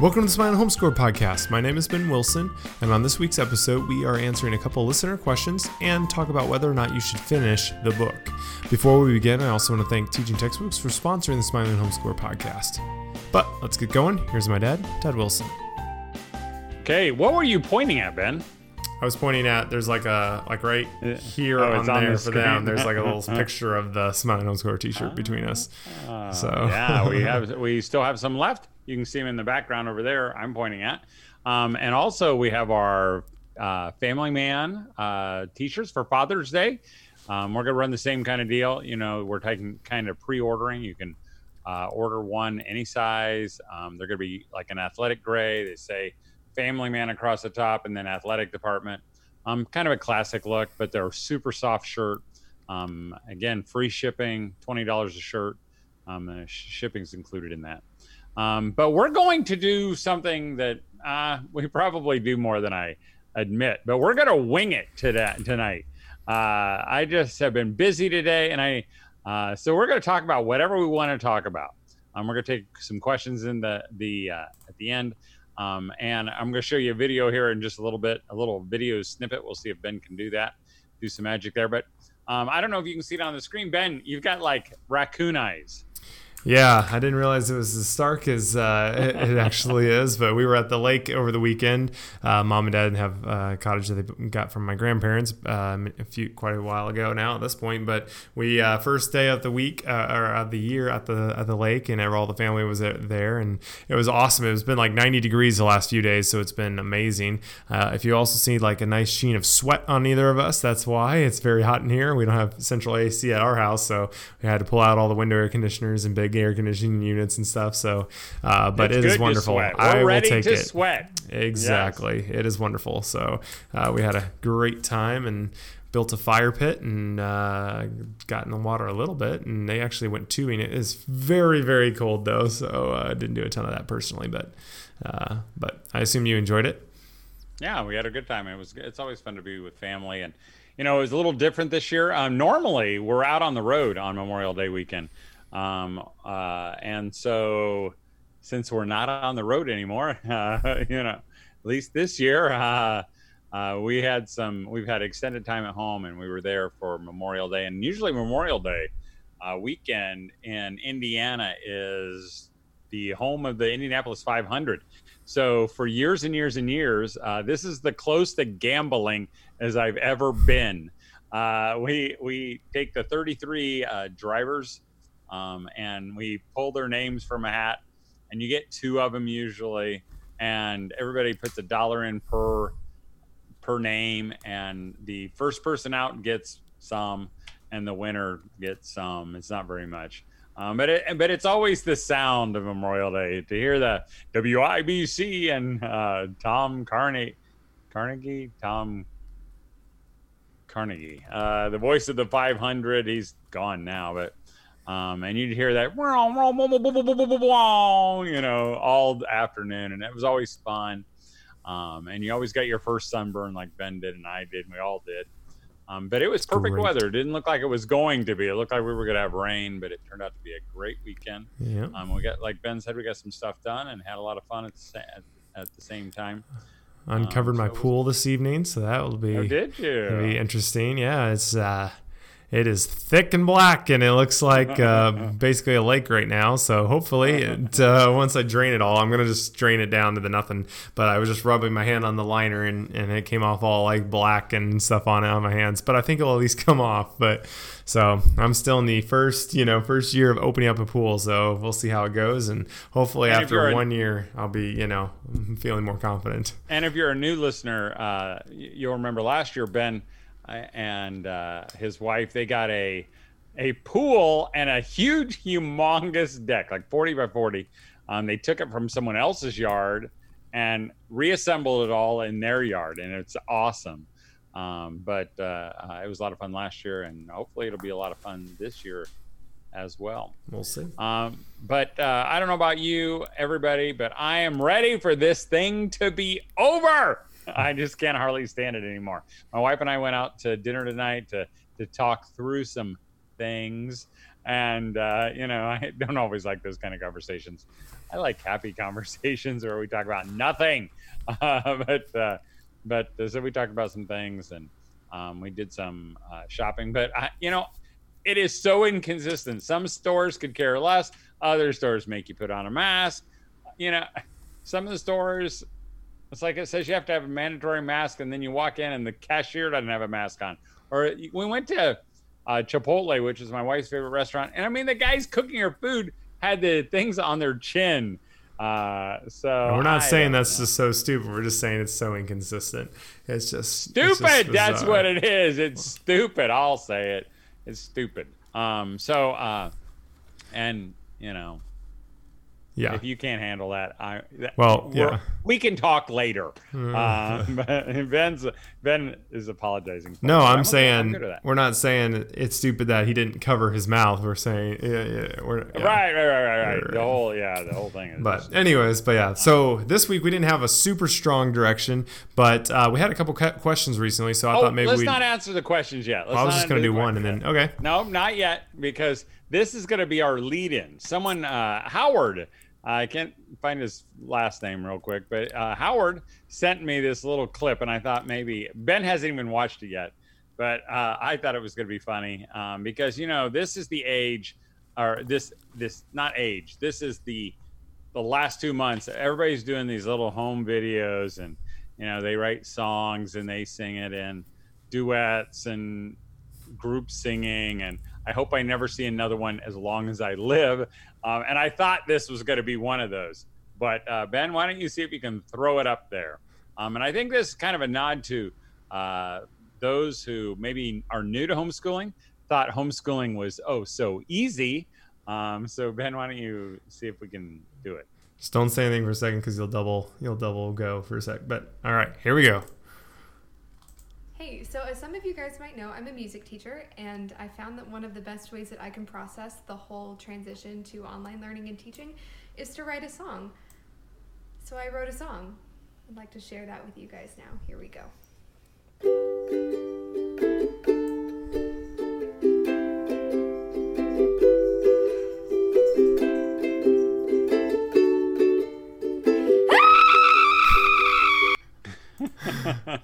Welcome to the Smiling Homeschooler podcast. My name is Ben Wilson, and on this week's episode, we are answering a couple listener questions and talk about whether or not you should finish the book. Before we begin, I also want to thank Teaching Textbooks for sponsoring the Smiling Homeschool podcast. But let's get going. Here's my dad, Ted Wilson. Okay, what were you pointing at, Ben? I was pointing at there's like a like right here Oh, on on there the for them. There's like a little picture of the Smiling Homeschooler T-shirt between us. So Uh, yeah, we have we still have some left. You can see them in the background over there. I'm pointing at, um, and also we have our uh, Family Man uh, T-shirts for Father's Day. Um, we're gonna run the same kind of deal. You know, we're taking kind of pre-ordering. You can uh, order one any size. Um, they're gonna be like an athletic gray. They say Family Man across the top, and then Athletic Department. Um, kind of a classic look, but they're super soft shirt. Um, again, free shipping, twenty dollars a shirt. Um, shipping's included in that. Um, but we're going to do something that uh, we probably do more than I admit. But we're going to wing it to that tonight. Uh, I just have been busy today, and I uh, so we're going to talk about whatever we want to talk about. Um, we're going to take some questions in the the uh, at the end. Um, and I'm going to show you a video here in just a little bit, a little video snippet. We'll see if Ben can do that, do some magic there. But um, I don't know if you can see it on the screen. Ben, you've got like raccoon eyes. Yeah, I didn't realize it was as stark as uh, it, it actually is. But we were at the lake over the weekend. Uh, Mom and Dad have a cottage that they got from my grandparents um, a few quite a while ago now at this point. But we uh, first day of the week uh, or of the year at the at the lake, and all the family was there, and it was awesome. It's been like 90 degrees the last few days, so it's been amazing. Uh, if you also see like a nice sheen of sweat on either of us, that's why it's very hot in here. We don't have central AC at our house, so we had to pull out all the window air conditioners and big air conditioning units and stuff. So, uh, but It's it is wonderful. I will take it. sweat. Exactly. It is wonderful. So uh, we had a great time and built a fire pit and uh, got in the water a little bit. And they actually went tubing. It is very, very cold though. So uh, I didn't do a ton of that personally, but uh, but I assume you enjoyed it. Yeah, we had a good time. It was. It's always fun to be with family, and you know, it was a little different this year. Um, normally, we're out on the road on Memorial Day weekend, um, uh, and so since we're not on the road anymore, uh, you know, at least this year, uh, uh, we had some. We've had extended time at home, and we were there for Memorial Day. And usually, Memorial Day uh, weekend in Indiana is the home of the Indianapolis 500. So for years and years and years, uh, this is the close to gambling as I've ever been. Uh, we we take the 33 uh, drivers um, and we pull their names from a hat, and you get two of them usually, and everybody puts a dollar in per per name, and the first person out gets some, and the winner gets some. It's not very much. Um, but it, but it's always the sound of Memorial Day to hear the WIBC and uh, Tom Carney, Carnegie, Tom Carnegie, uh, the voice of the 500. He's gone now, but um, and you'd hear that you know all afternoon, and it was always fun. Um, and you always got your first sunburn like Ben did and I did, and we all did. Um, but it was perfect Great. weather. It didn't look like it was going to be. It looked like we were going to have rain, but it turned out to be a great weekend. Yeah. Um, we got, like Ben said, we got some stuff done and had a lot of fun at the, sa- at, at the same time. Uncovered um, my so was- pool this evening, so that will be Oh, did you? Be interesting. Yeah, it's uh, it is thick and black, and it looks like uh, basically a lake right now. So hopefully, it, uh, once I drain it all, I'm gonna just drain it down to the nothing. But I was just rubbing my hand on the liner, and, and it came off all like black and stuff on it on my hands. But I think it'll at least come off. But so I'm still in the first, you know, first year of opening up a pool. So we'll see how it goes, and hopefully And after you're a- one year, I'll be, you know, feeling more confident. And if you're a new listener, uh, you'll remember last year Ben and uh, his wife they got a a pool and a huge, humongous deck, like 40 by 40. Um, they took it from someone else's yard and reassembled it all in their yard, and it's awesome. Um, but uh, uh, it was a lot of fun last year, and hopefully it'll be a lot of fun this year as well. We'll see. Um, but uh, I don't know about you, everybody, but I am ready for this thing to be over. I just can't hardly stand it anymore. My wife and I went out to dinner tonight to to talk through some things. And uh, you know, I don't always like those kind of conversations. I like happy conversations where we talk about nothing. Uh, but uh, but uh, so we talked about some things and um, we did some uh, shopping. But I, you know, it is so inconsistent. Some stores could care less. Other stores make you put on a mask. You know, some of the stores, it's like it says you have to have a mandatory mask, and then you walk in and the cashier doesn't have a mask on. Or we went to uh, Chipotle, which is my wife's favorite restaurant, and I mean the guys cooking her food had the things on their chin. Uh, so we're not I saying that's know. just so stupid. We're just saying it's so inconsistent. It's just stupid. it's just That's what it is. It's stupid. I'll say it. It's stupid. Um. So, uh, and you know, Yeah. if you can't handle that, I that, Well, yeah. we can talk later. Mm. But Ben's Ben is apologizing. for No. I'm okay, saying that. we're not saying it's stupid that he didn't cover his mouth. We're saying yeah, yeah, we're yeah. Right, right, right, right, right. The whole, yeah, the whole thing is. But just- anyways, but yeah. So this week we didn't have a super strong direction, but uh, we had a couple questions recently. So I oh, thought maybe we let's we. not answer the questions yet. Let's I was just gonna do one and then okay. No, not yet, because this is going to be our lead-in. Someone, uh, Howard, I can't find his last name real quick, but uh, Howard sent me this little clip, and I thought maybe Ben hasn't even watched it yet, but uh, I thought it was going to be funny um, because you know this is the age, or this this not age. This is the the last two months. Everybody's doing these little home videos, and you know they write songs and they sing it in duets and group singing and i hope i never see another one as long as i live um, and i thought this was going to be one of those but uh, ben why don't you see if you can throw it up there um, and i think this is kind of a nod to uh, those who maybe are new to homeschooling thought homeschooling was oh so easy um, so ben why don't you see if we can do it Just don't say anything for a second because you'll double you'll double go for a sec. But all right, here we go. Hey, so as some of you guys might know, I'm a music teacher, and I found that one of the best ways that I can process the whole transition to online learning and teaching is to write a song. So I wrote a song. I'd like to share that with you guys now. Here we go.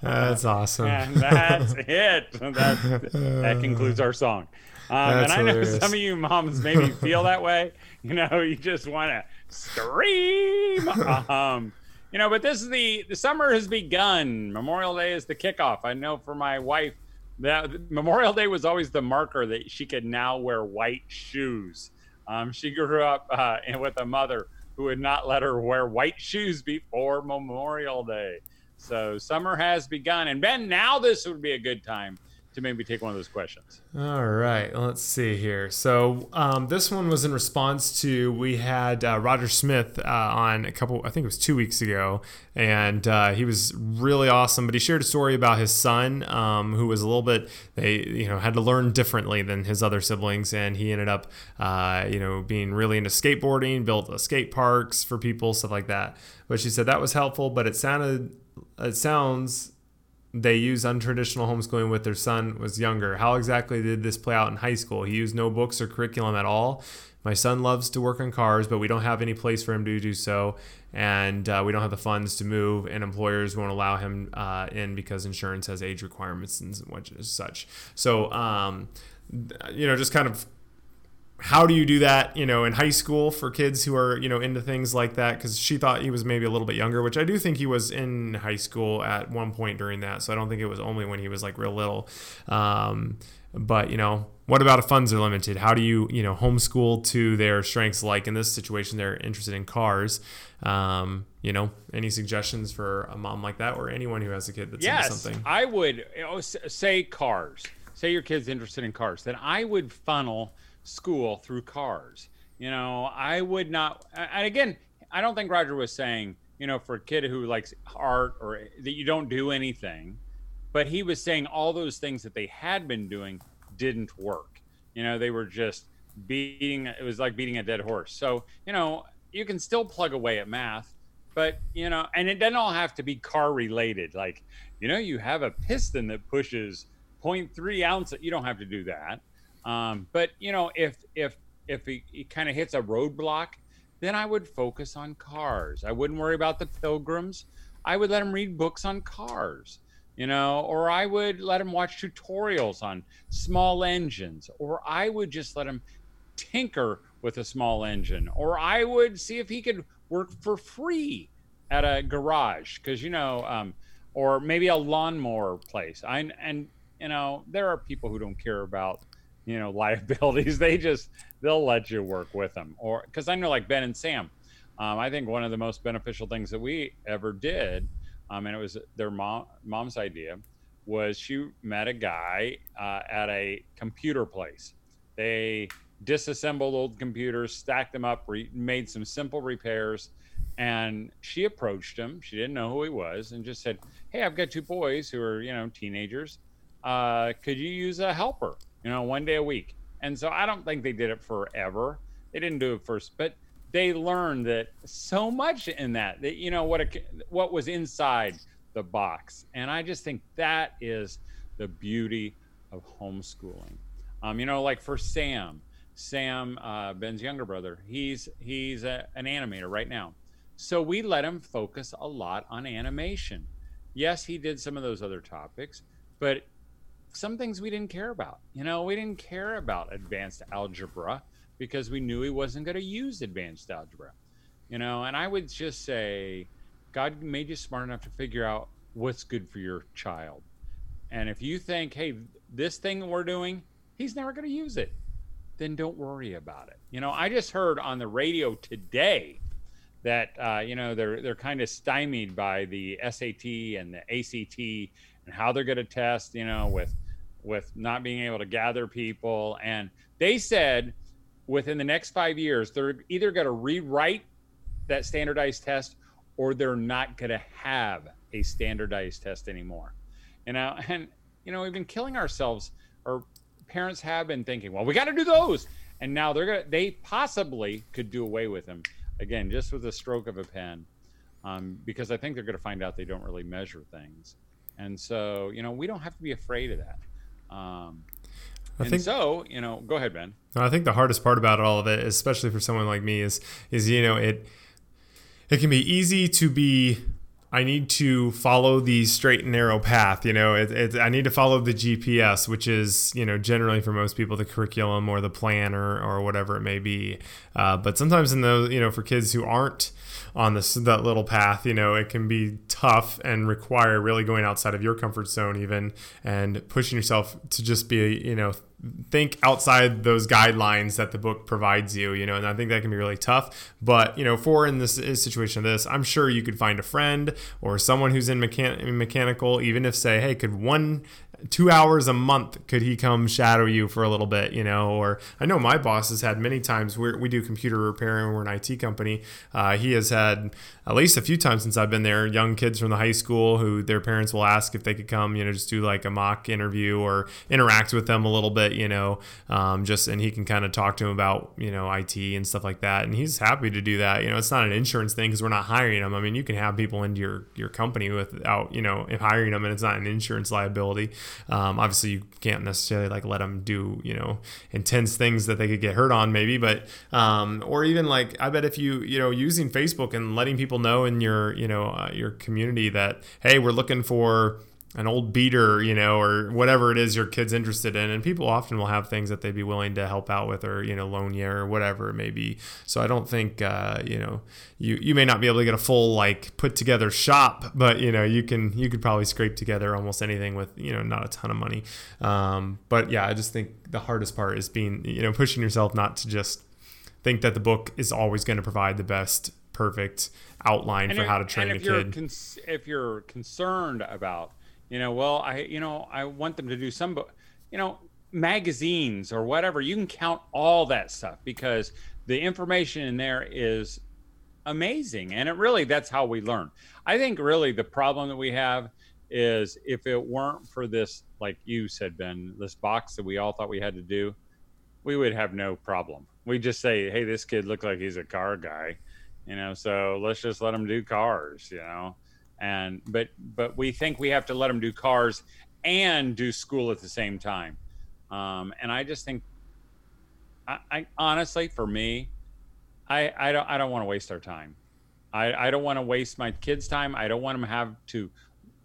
That's awesome. and that's it. That, that concludes our song. Um, and I know some of you moms maybe feel that way. You know, you just want to scream. Um, you know, but this is the the summer has begun. Memorial Day is the kickoff. I know for my wife that Memorial Day was always the marker that she could now wear white shoes. Um, she grew up uh, with a mother who would not let her wear white shoes before Memorial Day. So summer has begun, and Ben, now this would be a good time to maybe take one of those questions. All right, let's see here. So um, this one was in response to we had uh, Roger Smith uh, on a couple, I think it was two weeks ago, and uh, he was really awesome. But he shared a story about his son, um, who was a little bit, they you know had to learn differently than his other siblings, and he ended up, uh, you know, being really into skateboarding, built skate parks for people, stuff like that. But she said that was helpful, but it sounded, it sounds they use untraditional homeschooling with their son was younger. How exactly did this play out in high school? He used no books or curriculum at all. My son loves to work on cars, but we don't have any place for him to do so, and uh, we don't have the funds to move, and employers won't allow him uh, in because insurance has age requirements and such. So, um, you know, just kind of how do you do that you know in high school for kids who are you know into things like that? Because she thought he was maybe a little bit younger which i do think he was in high school at one point during that. So i don't think it was only when he was like real little. Um, but you know what about if funds are limited? How do you you know homeschool to their strengths like in this situation they're interested in cars? Um, you know any suggestions for a mom like that or anyone who has a kid that's yes, into something? I would s- say cars. Say your kid's interested in cars. Then I would funnel school through cars. You know, I would not. And again, I don't think Roger was saying, you know, for a kid who likes art or that you don't do anything, but he was saying all those things that they had been doing didn't work. You know, they were just beating. It was like beating a dead horse. So you know, you can still plug away at math but you know and it doesn't all have to be car related like you know you have a piston that pushes 0.3 ounce you don't have to do that Um, but you know, if if if he, he kind of hits a roadblock, then I would focus on cars. I wouldn't worry about the pilgrims. I would let him read books on cars, you know, or I would let him watch tutorials on small engines, or I would just let him tinker with a small engine, or I would see if he could work for free at a garage because you know, um, or maybe a lawnmower place. I and you know there are people who don't care about you know liabilities. They just they'll let you work with them, or because I know like Ben and Sam. Um, I think one of the most beneficial things that we ever did, um, and it was their mom mom's idea, was she met a guy uh, at a computer place. They disassembled old computers, stacked them up, re- made some simple repairs, and she approached him. She didn't know who he was, and just said, "Hey, I've got two boys who are you know teenagers. Uh, could you use a helper? You know, one day a week." And so I don't think they did it forever. They didn't do it first, but they learned that so much in that that you know what a, what was inside the box, and I just think that is the beauty of homeschooling. Um, you know, like for Sam, Sam, uh, Ben's younger brother, he's he's a, an animator right now. So we let him focus a lot on animation. Yes, he did some of those other topics, but some things we didn't care about. You know, we didn't care about advanced algebra because we knew he wasn't going to use advanced algebra. You know, and I would just say God made you smart enough to figure out what's good for your child. And if you think, hey, this thing we're doing, he's never going to use it then don't worry about it. You know, I just heard on the radio today that uh, you know they're they're kind of stymied by the SAT and the ACT and how they're going to test. You know, with with not being able to gather people, and they said within the next five years they're either going to rewrite that standardized test or they're not going to have a standardized test anymore. You know, and you know we've been killing ourselves or parents have been thinking, well, we got to do those, and now they're gonna they possibly could do away with them again just with a stroke of a pen, um, because I think they're going to find out they don't really measure things, and so you know we don't have to be afraid of that. Um, I and think so. You know, go ahead, Ben. I think the hardest part about all of it, especially for someone like me, is is you know it it can be easy to be I need to follow the straight and narrow path. You know, it, it, I need to follow the GPS, which is, you know, generally for most people the curriculum or the plan or, or whatever it may be. Uh, but sometimes in those, you know, for kids who aren't on this that little path, you know, it can be tough and require really going outside of your comfort zone even and pushing yourself to just be, you know, think outside those guidelines that the book provides you, you know, and I think that can be really tough. But, you know, for in this situation of this, I'm sure you could find a friend or someone who's in mechan- mechanical, even if say, hey, could one two hours a month could he come shadow you for a little bit you know? Or i know my boss has had many times we we do computer repair and we're an it company. Uh, he has had at least a few times since i've been there young kids from the high school who their parents will ask if they could come you know just do like a mock interview or interact with them a little bit you know? Um, just and he can kind of talk to them about you know it and stuff like that. And he's happy to do that. You know it's not an insurance thing because we're not hiring them i mean you can have people into your your company without you know hiring them and it's not an insurance liability um, obviously, you can't necessarily like let them do you know intense things that they could get hurt on, maybe, but um, or even like I bet if you you know using Facebook and letting people know in your you know uh, your community that hey, we're looking for an old beater, you know, or whatever it is your kid's interested in. And people often will have things that they'd be willing to help out with or, you know, loan you or whatever it may be. So I don't think, uh, you know, you, you may not be able to get a full like put together shop, but you know, you can, you could probably scrape together almost anything with, you know, not a ton of money. Um, but yeah, I just think the hardest part is being, you know, pushing yourself not to just think that the book is always going to provide the best perfect outline and for if, how to train a kid. Cons- if you're concerned about you know well i you know i want them to do some you know magazines or whatever you can count all that stuff because the information in there is amazing. And it really that's how we learn. I think really the problem that we have is if it weren't for this like you said ben this box that we all thought we had to do we would have no problem. We just say hey this kid looked like he's a car guy you know so let's just let him do cars you know and but but we think we have to let them do cars and do school at the same time um, and i just think I, I honestly, for me, I, I don't I don't want to waste our time. I, I don't want to waste my kids' time. I don't want them to have to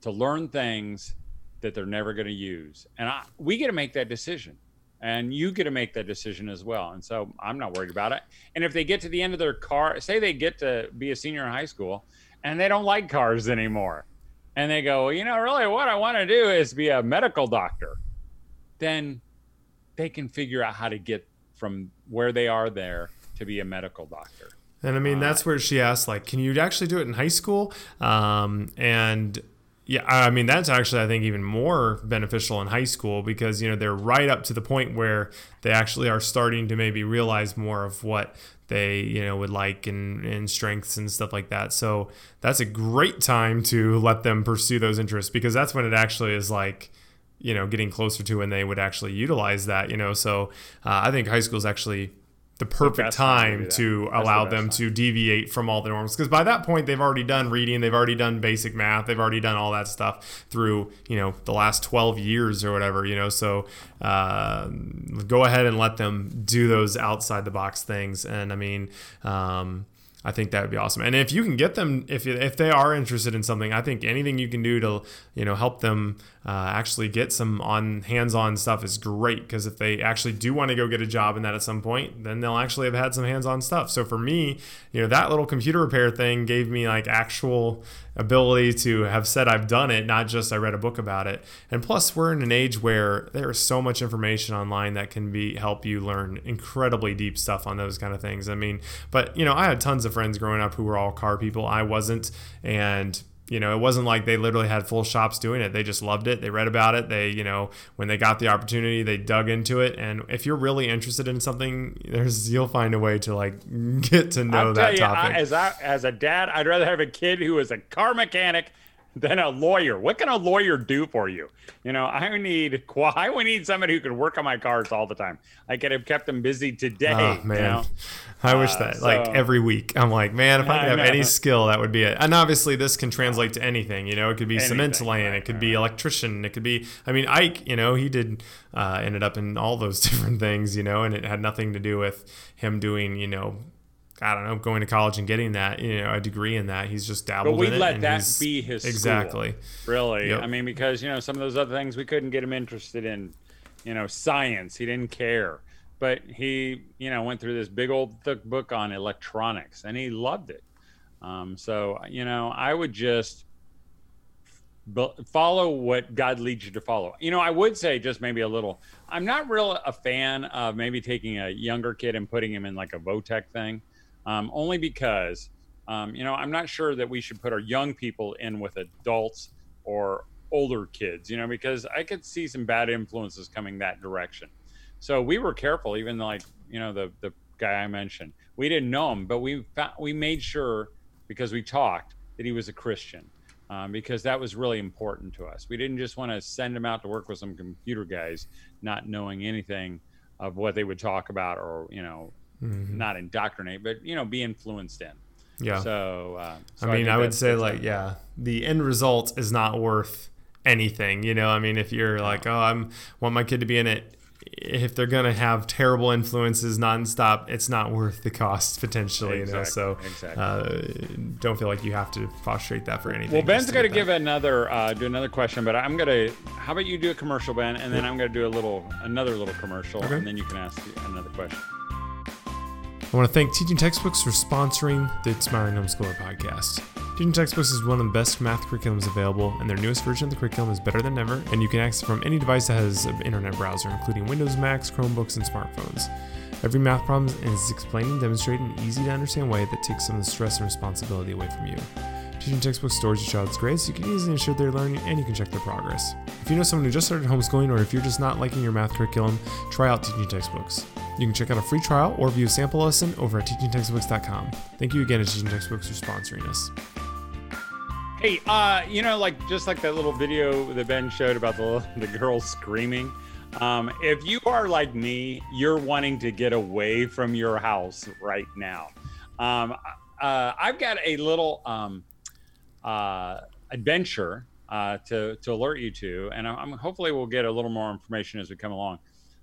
to learn things that they're never going to use. And I, we get to make that decision. And you get to make that decision as well. And so I'm not worried about it. And if they get to the end of their car, say they get to be a senior in high school and they don't like cars anymore, and they go, well, you know, really what I want to do is be a medical doctor, then they can figure out how to get from where they are there to be a medical doctor. And I mean, that's where she asked, like, can you actually do it in high school? Um, and yeah, I mean, that's actually, I think, even more beneficial in high school because, you know, they're right up to the point where they actually are starting to maybe realize more of what they, you know, would like and, and strengths and stuff like that. So that's a great time to let them pursue those interests because that's when it actually is like, you know, getting closer to when they would actually utilize that, you know. So uh, I think high school is actually the perfect best time to the allow best them time. to deviate from all the norms. Because by that point they've already done reading they've already done basic math they've already done all that stuff through you know the last 12 years or whatever you know? So uh, go ahead and let them do those outside the box things. And i mean um, I think that would be awesome. And if you can get them, if if they are interested in something, I think anything you can do to you know help them uh, actually get some on hands-on stuff is great. Because if they actually do want to go get a job in that at some point, then they'll actually have had some hands-on stuff. So for me, you know, that little computer repair thing gave me like actual ability to have said I've done it, not just I read a book about it. And plus, we're in an age where there is so much information online that can be help you learn incredibly deep stuff on those kind of things. I mean, but you know, I had tons of friends growing up who were all car people. I wasn't, and you know, it wasn't like they literally had full shops doing it. They just loved it. They read about it. They, you know, when they got the opportunity, they dug into it. And if you're really interested in something, there's you'll find a way to like get to know I'll that you, topic. I, as I, as a dad, I'd rather have a kid who is a car mechanic than a lawyer. What can a lawyer do for you? You know, I need I would need somebody who can work on my cars all the time. I could have kept them busy today. Oh man, you know? I wish Uh, that like every week. I'm like, man, if I could have any skill, that would be it. And obviously, this can translate to anything. You know, it could be cement Anything, laying, right, it could right, be electrician, it could be. I mean, Ike. You know, he did uh, ended up in all those different things. You know, and it had nothing to do with him doing. You know. I don't know, going to college and getting that, you know, a degree in that. He's just dabbled But we let that be his school. exactly. Really, Yep. I mean, because you know some of those other things we couldn't get him interested in. You know, science. He didn't care, but he, you know, went through this big old thick book on electronics, and he loved it. Um, so you know, I would just follow what God leads you to follow. You know, I would say just maybe a little. I'm not real a fan of maybe taking a younger kid and putting him in like a Votech thing, um, only because um, you know I'm not sure that we should put our young people in with adults or older kids. You know, because I could see some bad influences coming that direction. So we were careful, even like you know the the guy I mentioned. We didn't know him, but we found, we made sure because we talked that he was a Christian um, because that was really important to us. We didn't just want to send him out to work with some computer guys, not knowing anything of what they would talk about or you know, not indoctrinate, but you know, be influenced in. Yeah. So, uh, so I mean, think I, would say like, yeah, the end result is not worth anything. You know, I mean, if you're like, oh, I'm want my kid to be in it, if they're gonna have terrible influences nonstop, it's not worth the cost potentially. you know, so Exactly, uh, don't feel like you have to prostrate that for anything. Well, Ben's going to give that. another uh, do another question, but I'm going to. How about you do a commercial, Ben, and then I'm going to do a little another little commercial, Okay. and then you can ask another question. I want to thank Teaching Textbooks for sponsoring the Inspiring Homeschooler podcast. Teaching Textbooks is one of the best math curriculums available, and their newest version of the curriculum is better than ever, and you can access it from any device that has an internet browser, including Windows, Macs, Chromebooks, and smartphones. Every math problem is explained and demonstrated in an easy to understand way that takes some of the stress and responsibility away from you. Teaching Textbooks stores your child's grades so you can easily ensure their learning and you can check their progress. If you know someone who just started homeschooling or if you're just not liking your math curriculum, try out Teaching Textbooks. You can check out a free trial or view a sample lesson over at teachingtextbooks.com. Thank you again to Teaching Textbooks for sponsoring us. Hey, uh, you know, like just like that little video that Ben showed about the the girl screaming. Um, if you are like me, you're wanting to get away from your house right now. Um, uh, I've got a little um, uh, adventure uh, to to alert you to, and I'm, I'm hopefully we'll get a little more information as we come along.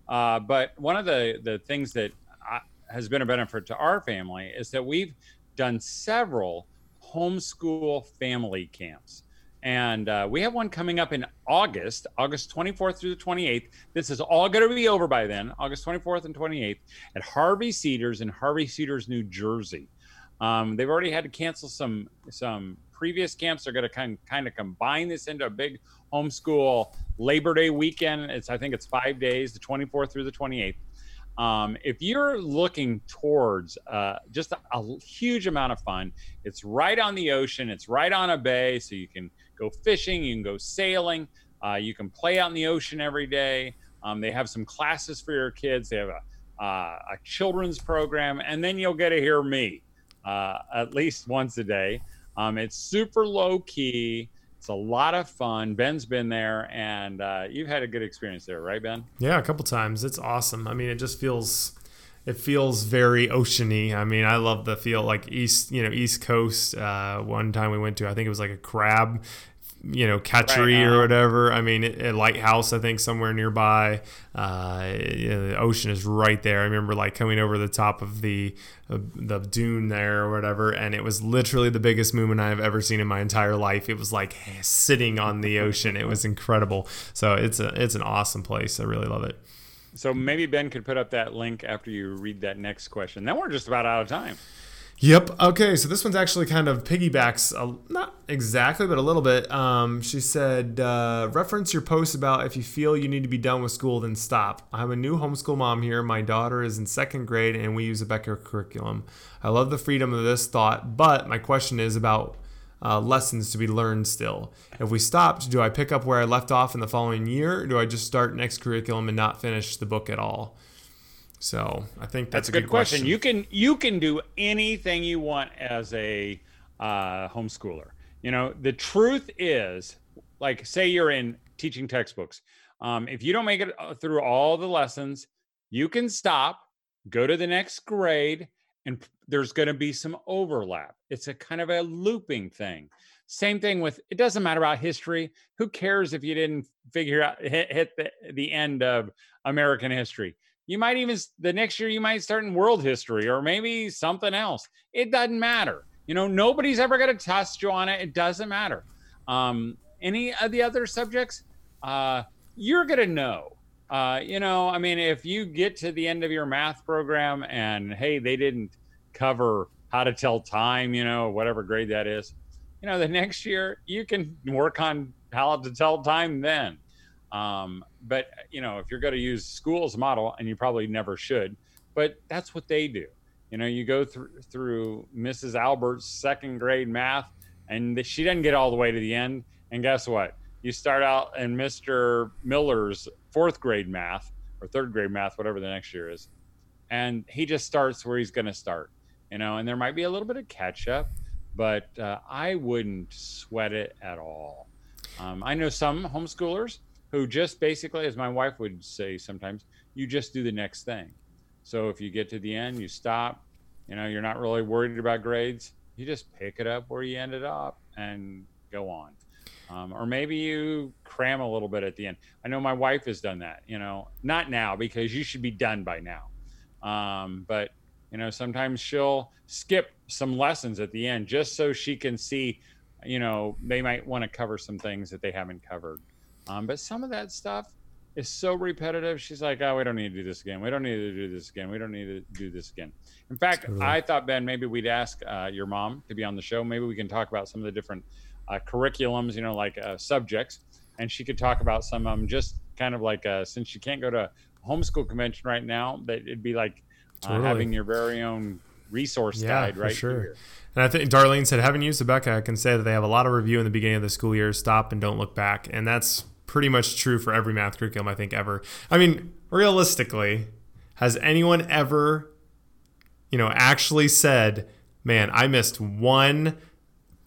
Uh, but one of the the things that uh, has been a benefit to our family is that we've done several homeschool family camps. And uh, we have one coming up in August, August 24th through the 28th. This is all going to be over by then, August 24th and 28th at Harvey Cedars in Harvey Cedars, New Jersey. Um, they've already had to cancel some some previous camps. They're going to kind kind of combine this into a big homeschool Labor Day weekend. It's I think it's five days, the 24th through the 28th. Um, if you're looking towards uh, just a, a, huge amount of fun, it's right on the ocean, it's right on a bay, so you can go fishing, you can go sailing, uh, you can play out in the ocean every day. Um, they have some classes for your kids, they have a, uh, a children's program, and then you'll get to hear me uh, at least once a day. Um, it's super low key. It's a lot of fun. Ben's been there, and uh, you've had a good experience there, right, Ben? Yeah, a couple times. It's awesome. I mean, it just feels it feels very oceany. I mean, I love the feel like east, you know, East Coast. Uh, one time we went to, I think it was like a crab you know, catchery right or whatever. I mean, a lighthouse, I think, somewhere nearby. Uh, you know, the ocean is right there. I remember like coming over the top of the uh, the dune there or whatever, and it was literally the biggest moon I've ever seen in my entire life. It was like sitting on the ocean. It was incredible. So it's a it's an awesome place. I really love it. So maybe Ben could put up that link after you read that next question. Then we're just about out of time. Yep. Okay. So this one's actually kind of piggybacks, a, not exactly, but a little bit. Um, she said, uh, reference your post about if you feel you need to be done with school, then stop. I'm a new homeschool mom here. My daughter is in second grade and we use Abeka curriculum. I love the freedom of this thought, but my question is about uh, lessons to be learned still. If we stopped, do I pick up where I left off in the following year, or do I just start next curriculum and not finish the book at all? So I think that's, that's a good, good question. question. You can you can do anything you want as a uh, homeschooler. You know, the truth is, like, say you're in teaching textbooks. Um, if you don't make it uh, through all the lessons, you can stop, go to the next grade, and there's going to be some overlap. It's a kind of a looping thing. Same thing with it doesn't matter about history. Who cares if you didn't figure out hit, hit the, the end of American history? You might even the next year you might start in world history or maybe something else. It doesn't matter. You know, nobody's ever going to test you on it. It doesn't matter. Um, any of the other subjects, uh, you're going to know. Uh, you know, I mean, if you get to the end of your math program and hey, they didn't cover how to tell time, you know, whatever grade that is, you know, the next year you can work on how to tell time then. Um, but you know, if you're going to use schools model, and you probably never should, but that's what they do. You know, you go through through Mrs. Albert's second grade math, and she doesn't get all the way to the end. And guess what? You start out in Mr. Miller's fourth grade math or third grade math, whatever the next year is, and he just starts where he's going to start. You know, and there might be a little bit of catch up, but uh, I wouldn't sweat it at all. Um, I know some homeschoolers who just basically, as my wife would say sometimes, you just do the next thing. So if you get to the end, you stop. You know, you're not really worried about grades. You just pick it up where you ended up and go on. Um, or maybe you cram a little bit at the end. I know my wife has done that. You know, not now because you should be done by now. Um, but you know, sometimes she'll skip some lessons at the end just so she can see. You know, they might want to cover some things that they haven't covered. Um, but some of that stuff is so repetitive. She's like, oh, we don't need to do this again. We don't need to do this again. We don't need to do this again. In fact, totally. I thought, Ben, maybe we'd ask uh, your mom to be on the show. Maybe we can talk about some of the different uh, curriculums, you know, like uh, subjects. And she could talk about some of them just kind of like, uh, since she can't go to homeschool convention right now, that it'd be like uh, totally. having your very own resource yeah, guide right sure. Here. And I think Darlene said, having used Abeka, I can say that they have a lot of review in the beginning of the school year. Stop and don't look back. And that's pretty much true for every math curriculum I think ever. I mean, realistically, has anyone ever, you know, actually said, "Man, I missed one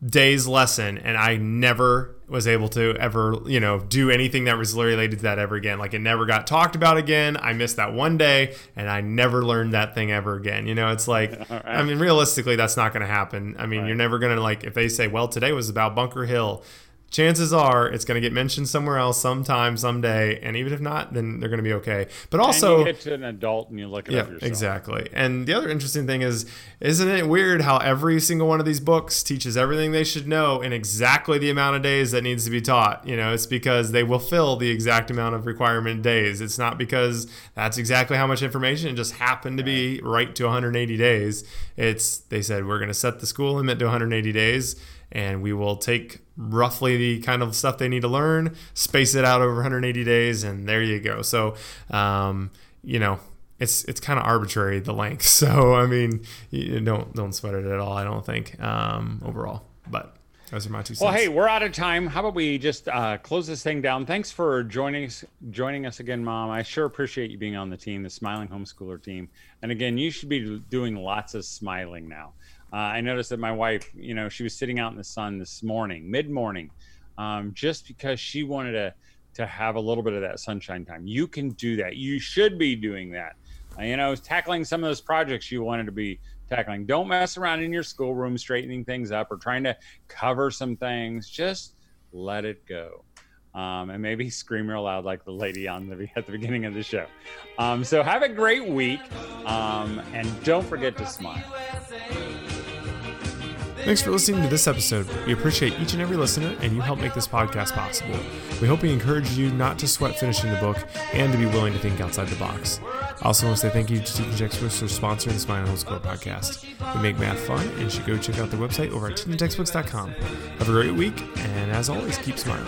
day's lesson and I never was able to ever, you know, do anything that was related to that ever again. Like it never got talked about again. I missed that one day and I never learned that thing ever again. You know, it's like, right. I mean, realistically, that's not going to happen. I mean, right. you're never going to like, if they say, well, today was about Bunker Hill, chances are it's going to get mentioned somewhere else sometime, someday. And even if not, then they're going to be okay. But also, and you get to an adult and you look it yeah, up yourself. exactly. And the other interesting thing is, isn't it weird how every single one of these books teaches everything they should know in exactly the amount of days that needs to be taught? You know, it's because they will fill the exact amount of requirement days. It's not because that's exactly how much information. It just happened to be right to 180 days. It's they said we're going to set the school limit to 180 days and we will take roughly the kind of stuff they need to learn, space it out over 180 days, and there you go. So, um, you know, it's it's kind of arbitrary the length. So, I mean, you don't don't sweat it at all. I don't think um, overall, but. Those are my two cents. Well, hey, we're out of time. How about we just uh, close this thing down? Thanks for joining us, joining us again, Mom. I sure appreciate you being on the team, the Smiling Homeschooler team. And again, you should be doing lots of smiling now. Uh, I noticed that my wife, you know, she was sitting out in the sun this morning, mid morning, um, just because she wanted to to have a little bit of that sunshine time. You can do that. You should be doing that. Uh, you know, tackling some of those projects you wanted to be tackling. Don't mess around in your schoolroom straightening things up or trying to cover some things. Just let it go. Um, and maybe scream real loud like the lady on the at the beginning of the show. Um, so have a great week, um, and don't forget to smile. Thanks for listening to this episode. We appreciate each and every listener, and you help make this podcast possible. We hope we encourage you not to sweat finishing the book and to be willing to think outside the box. I also want to say thank you to Teaching Textbooks for sponsoring the Smiling Homeschooler podcast. They make math fun, and you should go check out their website over at teachingtextbooks.com. Have a great week, and as always, keep smiling.